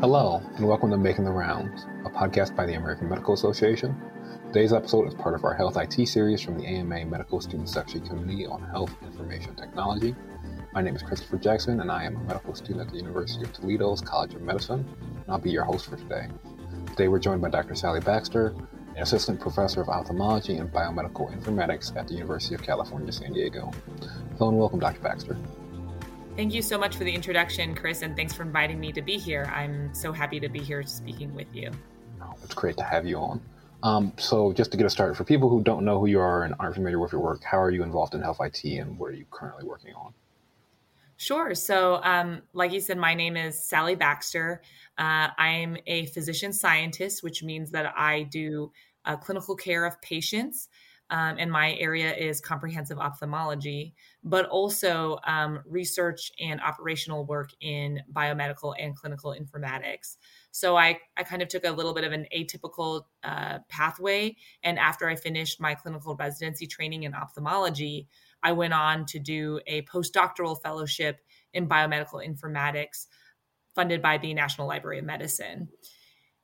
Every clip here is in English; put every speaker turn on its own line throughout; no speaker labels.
Hello, and welcome to Making the Rounds, a podcast by the American Medical Association. Today's episode is part of our Health IT series from the AMA Medical Student Section Committee on Health Information Technology. My name is Christopher Jackson, and I am a medical student at the University of Toledo's College of Medicine, and I'll be your host for today. Today we're joined by Dr. Sally Baxter, an assistant professor of ophthalmology and biomedical informatics at the University of California, San Diego. Hello and welcome, Dr. Baxter.
Thank you so much for the introduction, Chris, and thanks for inviting me to be here. I'm so happy to be here speaking with you.
Oh, it's great to have you on. Um, so, just to get us started, for people who don't know who you are and aren't familiar with your work, how are you involved in health IT and what are you currently working on?
Sure. So, um, like you said, my name is Sally Baxter. Uh, I'm a physician scientist, which means that I do uh, clinical care of patients um, and my area is comprehensive ophthalmology, but also um, research and operational work in biomedical and clinical informatics. So I, I kind of took a little bit of an atypical uh, pathway. And after I finished my clinical residency training in ophthalmology, I went on to do a postdoctoral fellowship in biomedical informatics funded by the National Library of Medicine.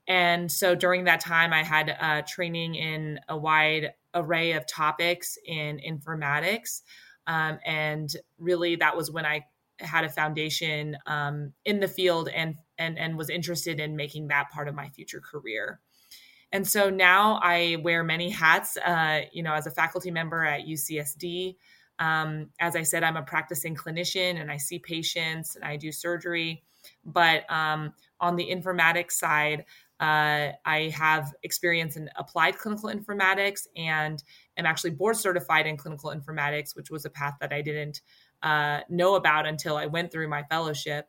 And so during that time, I had uh, training in a wide array of topics in informatics. Um, and really, that was when I had a foundation um, in the field and, and, and was interested in making that part of my future career. And so now I wear many hats, uh, you know, as a faculty member at UCSD. Um, as I said, I'm a practicing clinician and I see patients and I do surgery. But um, on the informatics side, uh, I have experience in applied clinical informatics and am actually board certified in clinical informatics, which was a path that I didn't uh, know about until I went through my fellowship.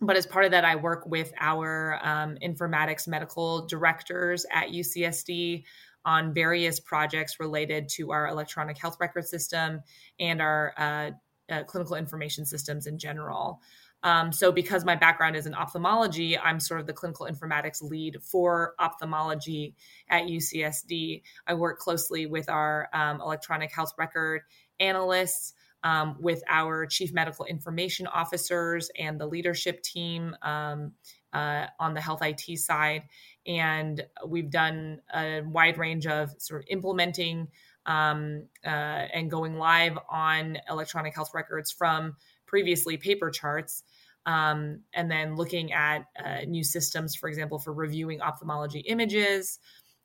But as part of that, I work with our um, informatics medical directors at UCSD on various projects related to our electronic health record system and our uh, uh clinical information systems in general. Um, so, because my background is in ophthalmology, I'm sort of the clinical informatics lead for ophthalmology at UCSD. I work closely with our um, electronic health record analysts, um, with our chief medical information officers, and the leadership team um, uh, on the health IT side. And we've done a wide range of sort of implementing um, uh, and going live on electronic health records from previously paper charts um, and then looking at uh, new systems, for example, for reviewing ophthalmology images,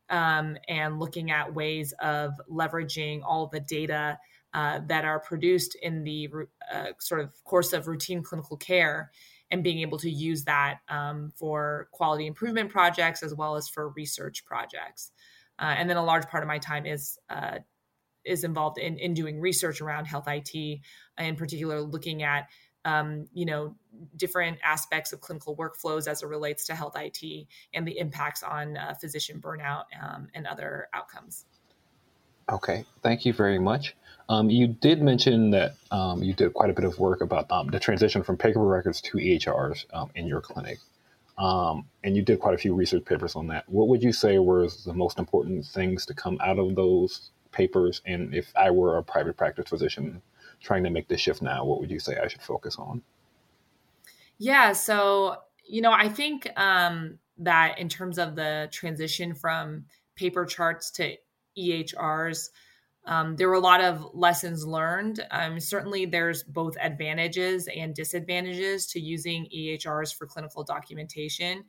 um, and looking at ways of leveraging all the data uh, that are produced in the uh, sort of course of routine clinical care and being able to use that um, for quality improvement projects as well as for research projects. Uh, and then a large part of my time is uh, is involved in, in doing research around health IT, in particular looking at um, you know different aspects of clinical workflows as it relates to health IT and the impacts on uh, physician burnout um, and other outcomes.
Okay, thank you very much. Um, you did mention that um, you did quite a bit of work about um, the transition from paper records to EHRs um, in your clinic. Um, and you did quite a few research papers on that. What would you say were the most important things to come out of those papers? And if I were a private practice physician trying to make this shift now, what would you say I should focus on?
Yeah, so you know, I think um, that in terms of the transition from paper charts to EHRs, um, there were a lot of lessons learned. Um, certainly, there's both advantages and disadvantages to using EHRs for clinical documentation.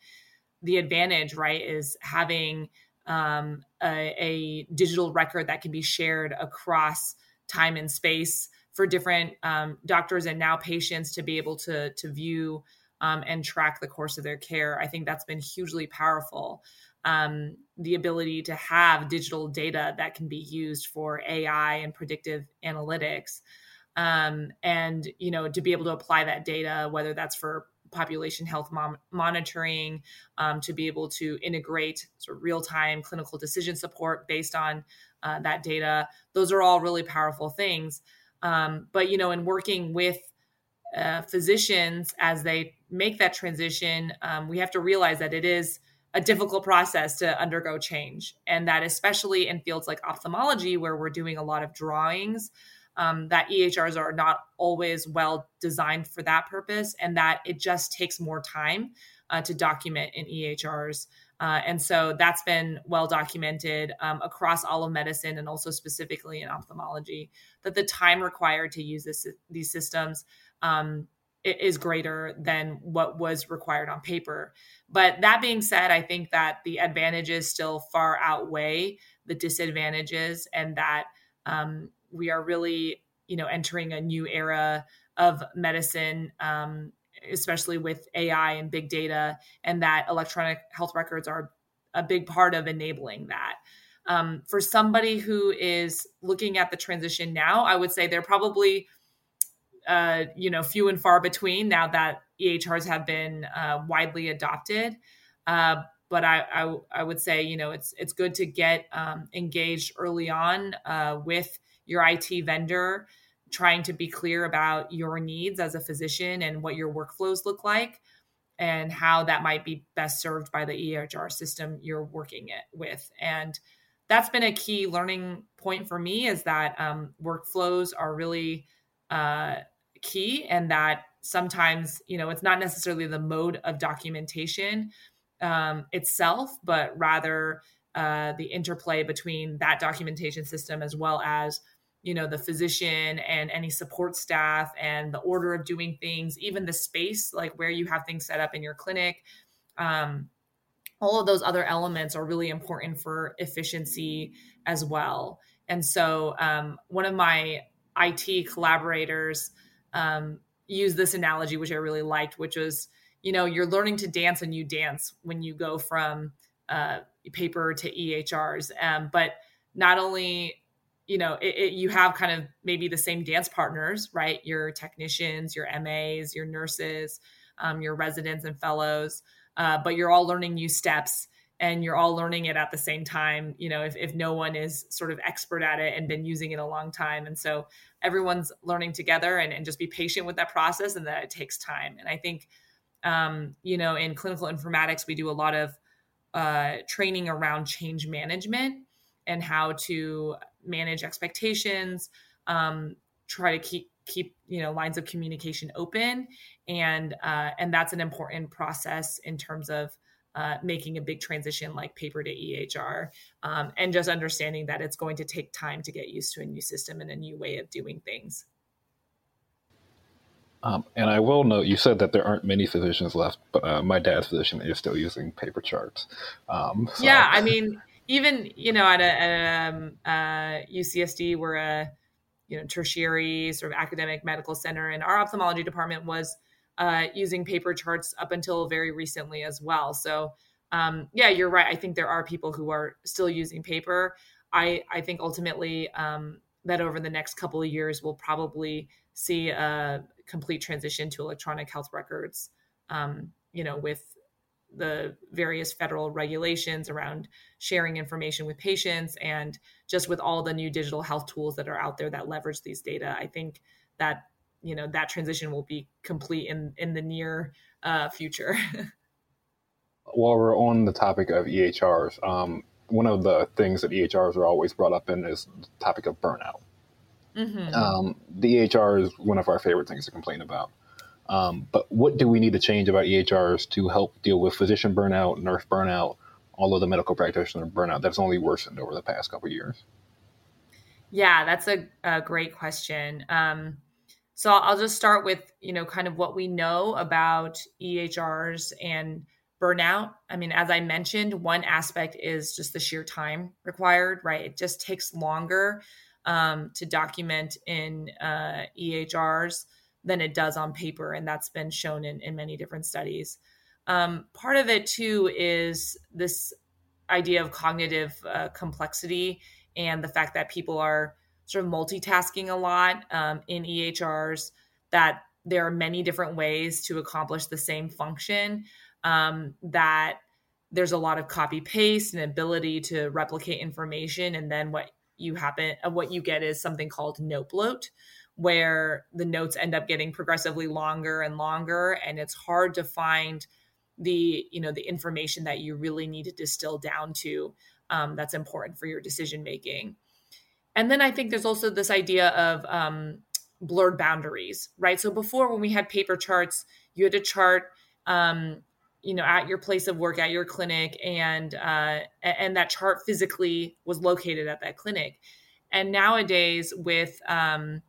The advantage, right, is having um, a, a, digital record that can be shared across time and space for different um, doctors and now patients to be able to to view um, and track the course of their care. I think that's been hugely powerful. Um, the ability to have digital data that can be used for AI and predictive analytics, um, and you know to be able to apply that data, whether that's for population health mom- monitoring, um, to be able to integrate sort of real time clinical decision support based on uh, that data. Those are all really powerful things. Um, but you know, in working with uh, physicians as they make that transition, um, we have to realize that it is a difficult process to undergo change, and that especially in fields like ophthalmology, where we're doing a lot of drawings, um, that EHRs are not always well designed for that purpose, and that it just takes more time uh, to document in EHRs. Uh, and so that's been well documented um, across all of medicine and also specifically in ophthalmology that the time required to use this, these systems um, is greater than what was required on paper. But that being said, I think that the advantages still far outweigh the disadvantages, and that um, we are really, you know, entering a new era of medicine um, especially with AI and big data, and that electronic health records are a big part of enabling that. Um, for somebody who is looking at the transition now, I would say they're probably, uh, you know, few and far between now that EHRs have been uh, widely adopted. Uh, but I, I, I, would say, you know, it's it's good to get um, engaged early on uh, with your IT vendor trying to be clear about your needs as a physician and what your workflows look like and how that might be best served by the EHR system you're working it with. And that's been a key learning point for me is that um, workflows are really uh, key and that sometimes, you know, it's not necessarily the mode of documentation um, itself, but rather uh, the interplay between that documentation system as well as you know the physician and any support staff and the order of doing things even the space like where you have things set up in your clinic um, all of those other elements are really important for efficiency as well. And so um, one of my it collaborators um, used this analogy which i really liked which was you know you're learning to dance and you dance when you go from uh, paper to ehrs um, but not only you know it, it, you have kind of maybe the same dance partners right? Your technicians your mas your nurses um, your residents and fellows uh, but you're all learning new steps and you're all learning it at the same time you know if, if no one is sort of expert at it and been using it a long time. And so everyone's learning together and, and just be patient with that process and that it takes time. And i think um, you know in clinical informatics we do a lot of uh, training around change management and how to manage expectations, um, try to keep keep you know lines of communication open, and uh, and that's an important process in terms of uh, making a big transition like paper to EHR, um, and just understanding that it's going to take time to get used to a new system and a new way of doing things.
Um, and I will note, you said that there aren't many physicians left, but uh, my dad's physician is still using paper charts. Um,
so. Yeah, I mean, even you know at a, at a um, uh, UCSD, we're a you know tertiary sort of academic medical center, and our ophthalmology department was uh, using paper charts up until very recently as well. So um, yeah, you're right. I think there are people who are still using paper. I I think ultimately um, that over the next couple of years we'll probably see a complete transition to electronic health records. Um, you know, with the various federal regulations around sharing information with patients and just with all the new digital health tools that are out there that leverage these data i think that you know that transition will be complete in in the near uh, future.
While we're on the topic of ehrs um, one of the things that ehrs are always brought up in is the topic of burnout. Mm-hmm. um, the ehr is one of our favorite things to complain about um, but what do we need to change about EHRs to help deal with physician burnout, nurse burnout, all of the medical practitioner burnout that's only worsened over the past couple years?
Yeah, that's a, a great question. Um, so I'll just start with you know kind of what we know about EHRs and burnout. I mean, as I mentioned, one aspect is just the sheer time required. Right, it just takes longer um, to document in uh, EHRs than it does on paper. And that's been shown in, in many different studies. Um, part of it, too, is this idea of cognitive uh, complexity and the fact that people are sort of multitasking a lot um, in EHRs, that there are many different ways to accomplish the same function, um, that there's a lot of copy paste and ability to replicate information. And then what you happen, what you get is something called note bloat, where the notes end up getting progressively longer and longer and it's hard to find the you know the information that you really need to distill down to um, that's important for your decision making and then i think there's also this idea of um, blurred boundaries right? So before when we had paper charts you had to chart um, you know at your place of work at your clinic and uh, and that chart physically was located at that clinic. And nowadays with um,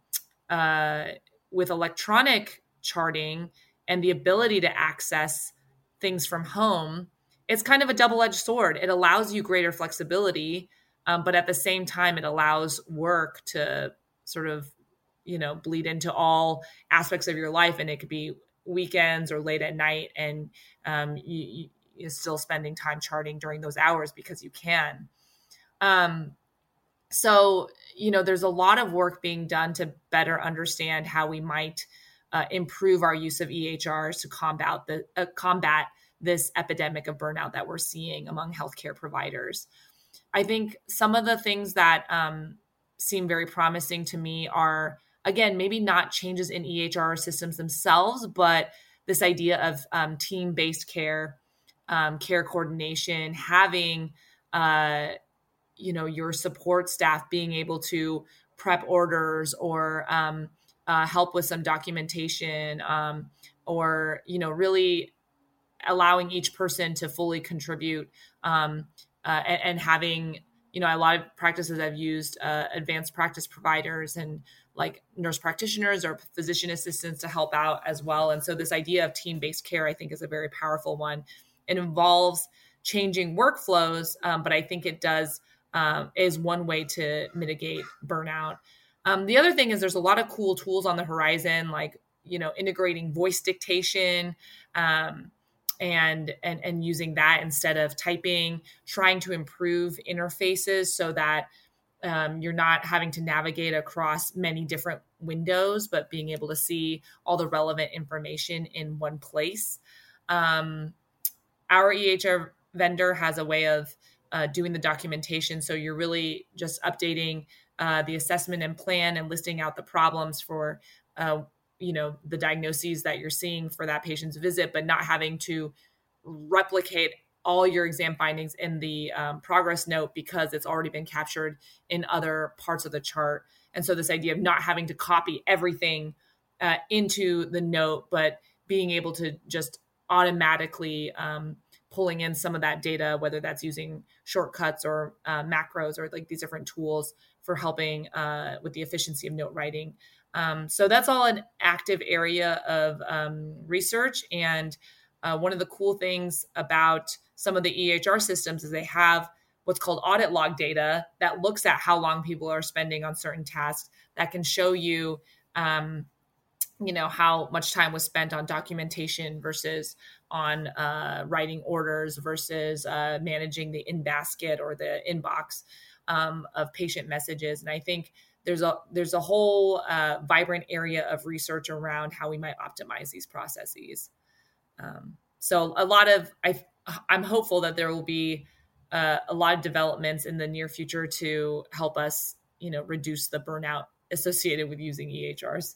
with electronic charting and the ability to access things from home it's kind of a double-edged sword. It allows you greater flexibility um, but at the same time it allows work to sort of you know bleed into all aspects of your life and it could be weekends or late at night and um, you, are still spending time charting during those hours because you can. Um, so you know there's a lot of work being done to better understand how we might uh, improve our use of ehrs to combat the uh, combat this epidemic of burnout that we're seeing among healthcare providers. I think some of the things that um, seem very promising to me are again, maybe not changes in EHR systems themselves, but this idea of um, team based care, um, care coordination, having, uh, you know, your support staff being able to prep orders or um, uh, help with some documentation um, or, you know, really allowing each person to fully contribute um, uh, and, and, having, you know, a lot of practices I've used uh, advanced practice providers and like nurse practitioners or physician assistants to help out as well. And so this idea of team-based care, I think, is a very powerful one. It involves changing workflows, um, but I think it does um, is one way to mitigate burnout. Um, the other thing is there's a lot of cool tools on the horizon, like you know integrating voice dictation um, and and and using that instead of typing, trying to improve interfaces so that um, you're not having to navigate across many different windows, but being able to see all the relevant information in one place. Um, our EHR vendor has a way of uh, doing the documentation. So you're really just updating uh, the assessment and plan and listing out the problems for, uh, you know, the diagnoses that you're seeing for that patient's visit, but not having to replicate all your exam findings in the um, progress note because it's already been captured in other parts of the chart. And so, this idea of not having to copy everything uh, into the note, but being able to just automatically um, pulling in some of that data, whether that's using shortcuts or uh, macros or like these different tools for helping uh, with the efficiency of note writing. Um, so that's all an active area of um, research. And uh, one of the cool things about some of the EHR systems is they have what's called audit log data that looks at how long people are spending on certain tasks that can show you um, you know how much time was spent on documentation versus on uh, writing orders versus uh, managing the in basket or the inbox um, of patient messages and i think there's a there's a whole uh, vibrant area of research around how we might optimize these processes um, so a lot of I I'm hopeful that there will be uh, a lot of developments in the near future to help us, you know, reduce the burnout associated with using EHRs.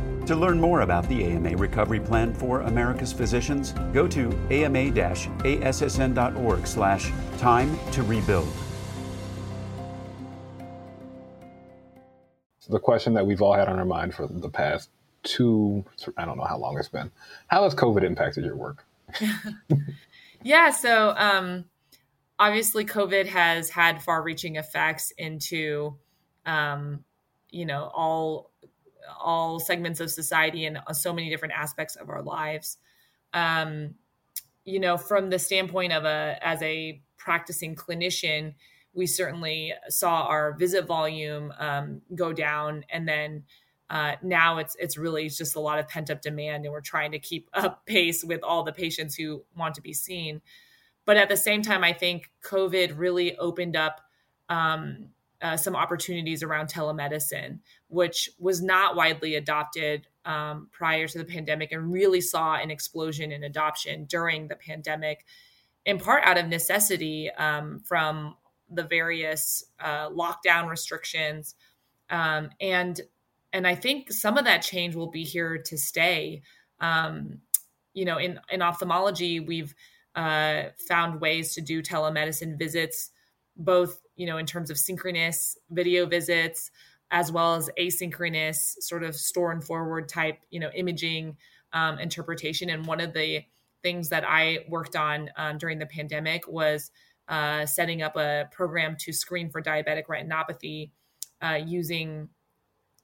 To learn more about the AMA Recovery Plan for America's Physicians, go to ama-assn.org slash time to rebuild.
So the question that we've all had on our mind for the past two, I don't know how long it's been. How has COVID impacted your work?
yeah, so um, obviously covid has had far reaching effects into um, you know all all segments of society and so many different aspects of our lives. Um, you know from the standpoint of a as a practicing clinician we certainly saw our visit volume um, go down. And then uh, now it's it's really just a lot of pent up demand and we're trying to keep up pace with all the patients who want to be seen. But at the same time, I think COVID really opened up um, uh, some opportunities around telemedicine, which was not widely adopted um, prior to the pandemic and really saw an explosion in adoption during the pandemic, in part out of necessity um, from the various uh, lockdown restrictions, um, and and I think some of that change will be here to stay. Um, you know, in in ophthalmology, we've uh, found ways to do telemedicine visits, both you know in terms of synchronous video visits as well as asynchronous sort of store and forward type you know imaging um, interpretation. And one of the things that I worked on um, during the pandemic was uh, setting up a program to screen for diabetic retinopathy uh, using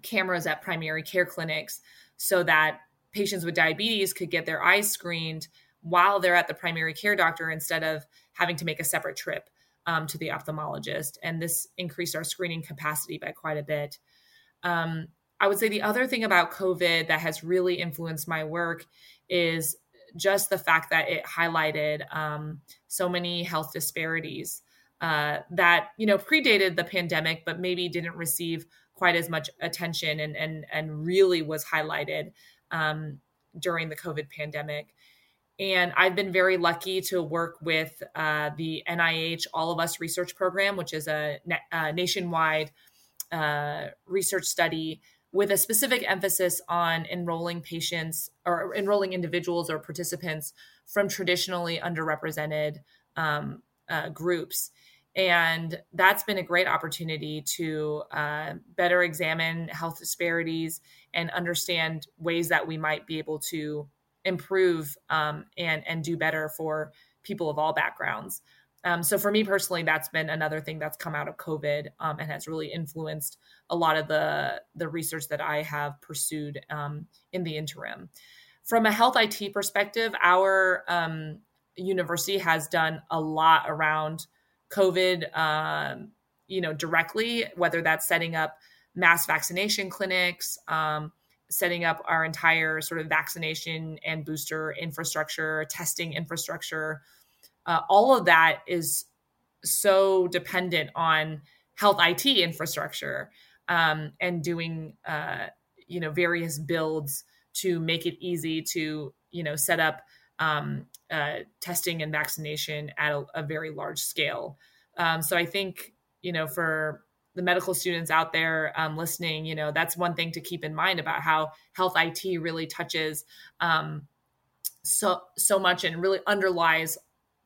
cameras at primary care clinics so that patients with diabetes could get their eyes screened while they're at the primary care doctor instead of having to make a separate trip um, to the ophthalmologist. And this increased our screening capacity by quite a bit. Um, I would say the other thing about COVID that has really influenced my work is just the fact that it highlighted um, so many health disparities uh, that you know predated the pandemic, but maybe didn't receive quite as much attention and and and really was highlighted um, during the COVID pandemic. And I've been very lucky to work with uh, the NIH All of Us Research Program, which is a, a nationwide uh, research study with a specific emphasis on enrolling patients or enrolling individuals or participants from traditionally underrepresented um, uh, groups. And that's been a great opportunity to uh, better examine health disparities and understand ways that we might be able to improve um, and, and do better for people of all backgrounds. Um, so for me personally, that's been another thing that's come out of COVID um, and has really influenced a lot of the the research that I have pursued um, in the interim. From a health IT perspective, our um, university has done a lot around COVID. Um, you know, directly, whether that's setting up mass vaccination clinics, um, setting up our entire sort of vaccination and booster infrastructure, testing infrastructure uh, all of that is so dependent on health IT infrastructure um, and doing uh, you know various builds to make it easy to you know set up um, uh, testing and vaccination at a, a very large scale. Um, so I think you know for the medical students out there um, listening, you know that's one thing to keep in mind about how health IT really touches um, so so much and really underlies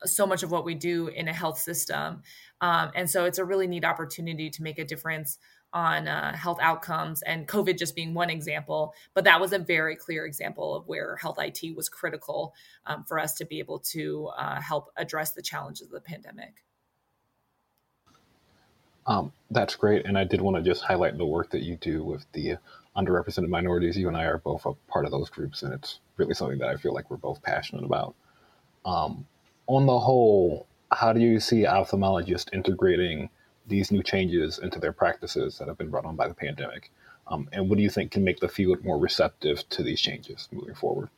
so much of what we do in a health system. Um, and so it's a really neat opportunity to make a difference on uh, health outcomes and COVID just being one example. But that was a very clear example of where health IT was critical um, for us to be able to uh, help address the challenges of the pandemic.
Um, that's great. And I did want to just highlight the work that you do with the underrepresented minorities. You and I are both a part of those groups, and it's really something that I feel like we're both passionate about. Um, on the whole, how do you see ophthalmologists integrating these new changes into their practices that have been brought on by the pandemic? Um, and what do you think can make the field more receptive to these changes moving forward?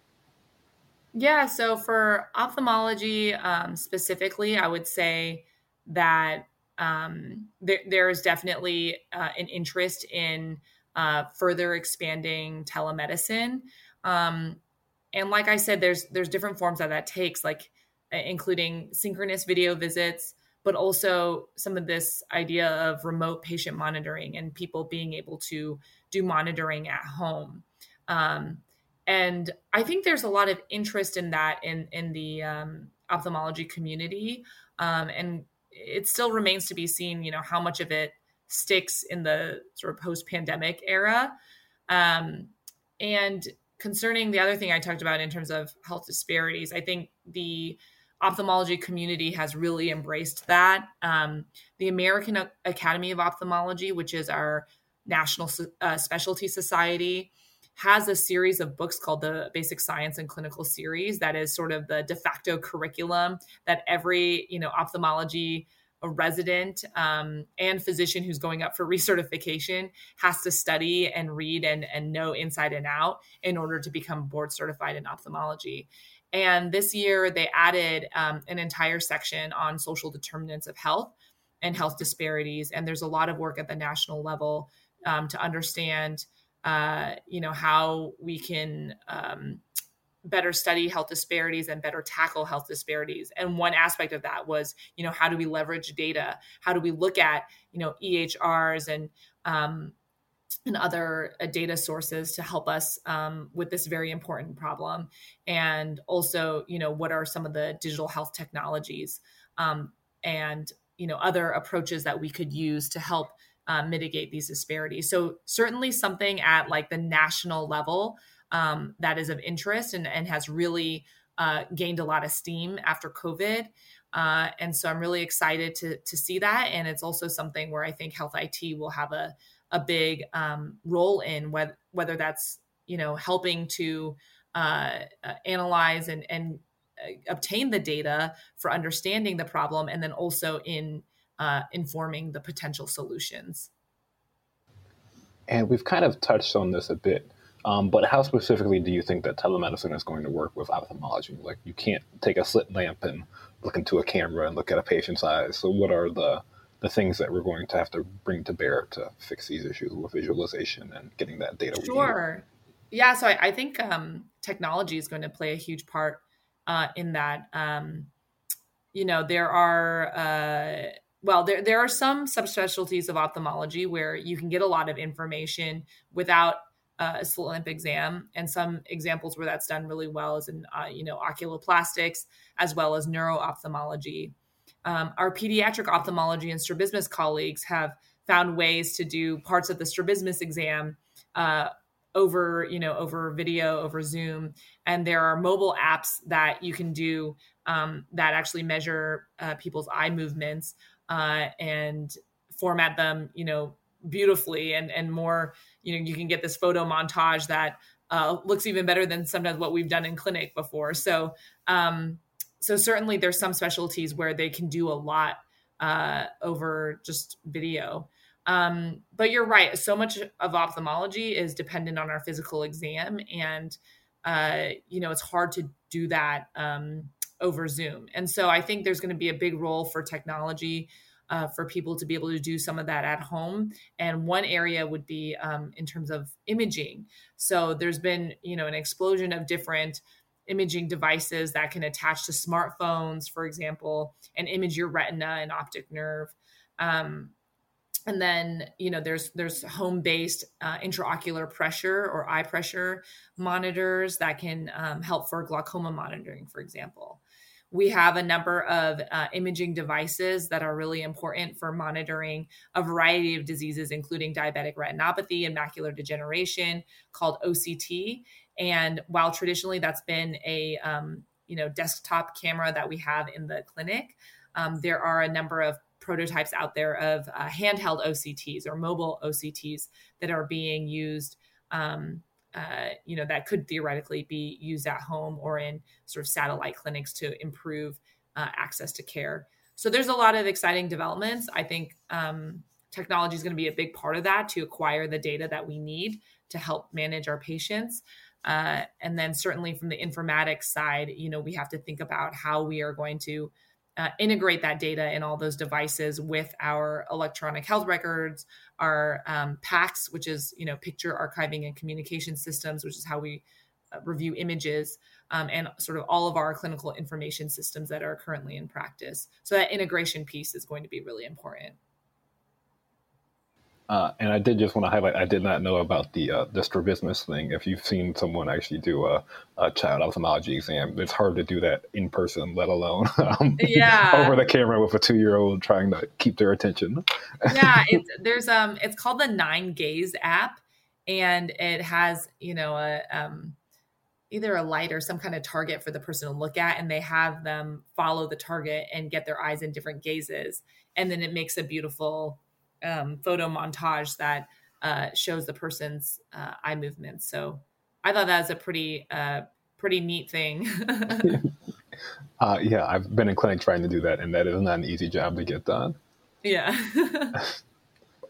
Yeah, so for ophthalmology um, specifically, I would say that um, there, there is definitely uh, an interest in uh, further expanding telemedicine. Um, and like I said, there's there's different forms that that takes. Like including synchronous video visits, but also some of this idea of remote patient monitoring and people being able to do monitoring at home. Um, and I think there's a lot of interest in that in in the um, ophthalmology community, um, and it still remains to be seen, you know, how much of it sticks in the sort of post-pandemic era. Um, and concerning the other thing I talked about in terms of health disparities, I think the ophthalmology community has really embraced that. Um, the American Academy of Ophthalmology, which is our national uh, specialty society, has a series of books called the Basic Science and Clinical Series that is sort of the de facto curriculum that every you know ophthalmology a resident um, and physician who's going up for recertification has to study and read and, and know inside and out in order to become board certified in ophthalmology. And this year, they added um, an entire section on social determinants of health and health disparities. And there's a lot of work at the national level um, to understand, uh, you know, how we can um, better study health disparities and better tackle health disparities. And one aspect of that was you know how do we leverage data? How do we look at you know ehrs and um, and other uh, data sources to help us um, with this very important problem? And also you know what are some of the digital health technologies um, and you know other approaches that we could use to help uh, mitigate these disparities. So certainly something at like the national level um, that is of interest and, and has really uh, gained a lot of steam after covid. Uh, and so i'm really excited to, to see that. And it's also something where i think health it will have a a big um, role in whether whether that's you know helping to uh, uh, analyze and and uh, obtain the data for understanding the problem, and then also in uh, informing the potential solutions.
And we've kind of touched on this a bit, um, but how specifically do you think that telemedicine is going to work with ophthalmology? Like, you can't take a slit lamp and look into a camera and look at a patient's eyes. So, what are the the things that we're going to have to bring to bear to fix these issues with visualization and getting that data.
Sure. Yeah. So I, I think um, technology is going to play a huge part uh, in that. Um, you know, there are, uh, well, there, there are some subspecialties of ophthalmology where you can get a lot of information without uh, a slit lamp exam. And some examples where that's done really well is in, uh, you know, oculoplastics as well as neuro ophthalmology um, our pediatric ophthalmology and strabismus colleagues have found ways to do parts of the strabismus exam uh, over you know over video over zoom and there are mobile apps that you can do um, that actually measure uh, people's eye movements uh, and format them you know beautifully and and more you know you can get this photo montage that uh, looks even better than sometimes what we've done in clinic before so um, so certainly there's some specialties where they can do a lot uh, over just video. Um, but you're right. So much of ophthalmology is dependent on our physical exam, and uh, you know it's hard to do that um, over Zoom. And so I think there's going to be a big role for technology uh, for people to be able to do some of that at home. And one area would be um, in terms of imaging. So there's been you know an explosion of different imaging devices that can attach to smartphones, for example, and image your retina and optic nerve. Um, and then you know there's there's home based uh, intraocular pressure or eye pressure monitors that can um, help for glaucoma monitoring, for example. We have a number of uh, imaging devices that are really important for monitoring a variety of diseases, including diabetic retinopathy and macular degeneration, called OCT. And while traditionally that's been a um, you know desktop camera that we have in the clinic, um, there are a number of prototypes out there of uh, handheld OCTs or mobile OCTs that are being used. Um, uh, you know that could theoretically be used at home or in sort of satellite clinics to improve uh, access to care. So there's a lot of exciting developments. I think um, technology is going to be a big part of that to acquire the data that we need to help manage our patients. Uh, and then certainly from the informatics side, you know, we have to think about how we are going to uh, integrate that data in all those devices with our electronic health records, our um, PACS, which is you know picture archiving and communication systems, which is how we uh, review images, um, and sort of all of our clinical information systems that are currently in practice. So that integration piece is going to be really important.
Uh, and I did just want to highlight, I did not know about the uh, the strabismus thing. If you've seen someone actually do a, a child ophthalmology exam, it's hard to do that in person, let alone um,
yeah.
over the camera with a two year old trying to keep their attention.
yeah, it's, there's um, it's called the Nine Gaze app, and it has you know a um, either a light or some kind of target for the person to look at, and they have them follow the target and get their eyes in different gazes, and then it makes a beautiful um, photo montage that uh, shows the person's uh, eye movements. So I thought that was a pretty uh, pretty neat thing.
Uh, yeah, I've been in clinic trying to do that, and that is not an easy job to get done.
Yeah.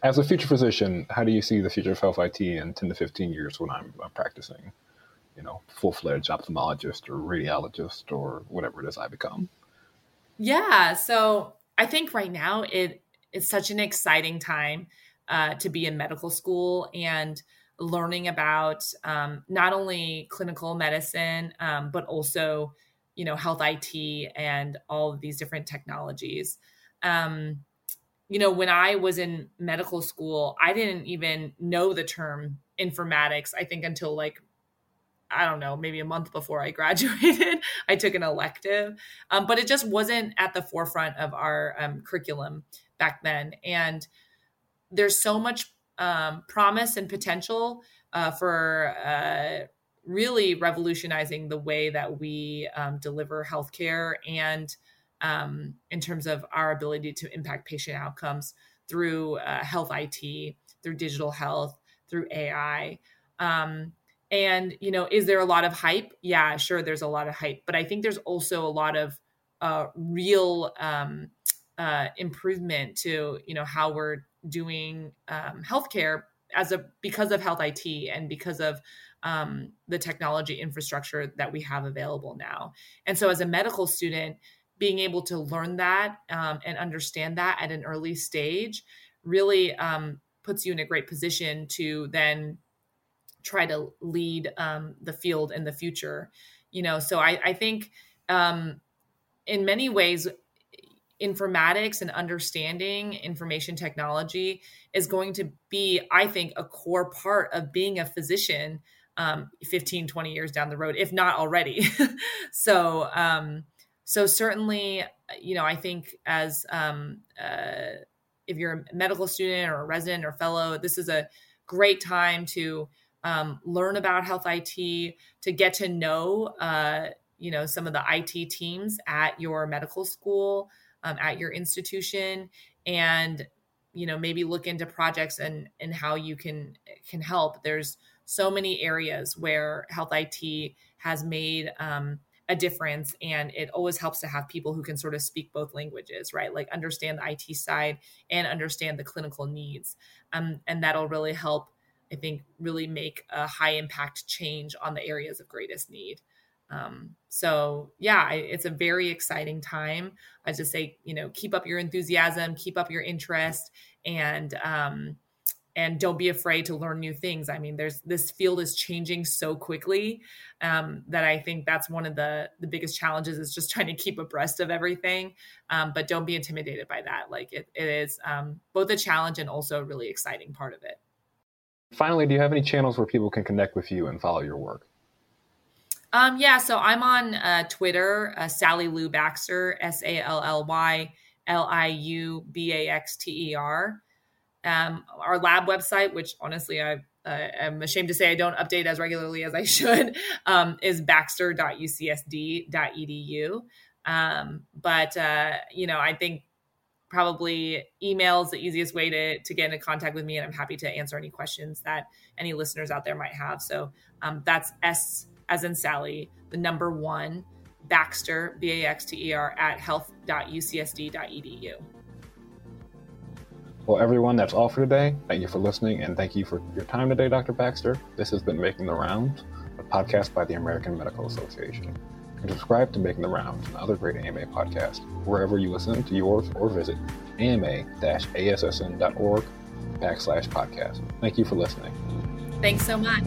As a future physician, how do you see the future of health IT in 10 to 15 years when I'm practicing, you know, full fledged ophthalmologist or radiologist or whatever it is I become?
Yeah. So I think right now it it's such an exciting time uh, to be in medical school and learning about um, not only clinical medicine, um, but also, you know, health IT and all of these different technologies. Um, you know, when I was in medical school, I didn't even know the term informatics, I think, until like I don't know, maybe a month before I graduated, I took an elective, um, but it just wasn't at the forefront of our um, curriculum back then. And there's so much um, promise and potential uh, for uh, really revolutionizing the way that we um, deliver healthcare and um, in terms of our ability to impact patient outcomes through uh, health IT, through digital health, through AI. Um, and, you know, is there a lot of hype? Yeah, sure, there's a lot of hype, but I think there's also a lot of uh, real um, uh, improvement to, you know, how we're doing um, healthcare as a because of health IT and because of um, the technology infrastructure that we have available now. And so, as a medical student, being able to learn that um, and understand that at an early stage really um, puts you in a great position to then try to lead um, the field in the future you know so i, I think um, in many ways informatics and understanding information technology is going to be i think a core part of being a physician um, 15 20 years down the road if not already. So um, so certainly you know i think as um, uh, if you're a medical student or a resident or fellow this is a great time to um, learn about health IT, to get to know, uh, you know, some of the IT teams at your medical school, um, at your institution, and you know maybe look into projects and and how you can can help. There's so many areas where health IT has made um, a difference and it always helps to have people who can sort of speak both languages right like understand the it side and understand the clinical needs um, and that'll really help I think really make a high impact change on the areas of greatest need. Um, so yeah, it's a very exciting time. I just say, you know, keep up your enthusiasm, keep up your interest, and um, and don't be afraid to learn new things. I mean, there's this field is changing so quickly um, that I think that's one of the the biggest challenges is just trying to keep abreast of everything. Um, but don't be intimidated by that. Like it, it is um, both a challenge and also a really exciting part of it.
Finally, do you have any channels where people can connect with you and follow your work?
Um, yeah, so I'm on uh, Twitter, uh, Sally Liu Baxter, S A L L Y L I U B A X T E R. Um, our lab website, which honestly I am ashamed to say I don't update as regularly as I should, um, is baxter.ucsd.edu. Um, but uh, you know, I think probably email is the easiest way to, to get into contact with me and i'm happy to answer any questions that any listeners out there might have so um, that's s as in sally the number one baxter b-a-x-t-e-r at health.ucsd.edu
well everyone that's all for today thank you for listening and thank you for your time today dr baxter this has been making the rounds a podcast by the american medical association and subscribe to Making the Rounds and other great AMA podcasts wherever you listen to yours or visit ama-assn.org backslash podcast. Thank you for listening.
Thanks so much.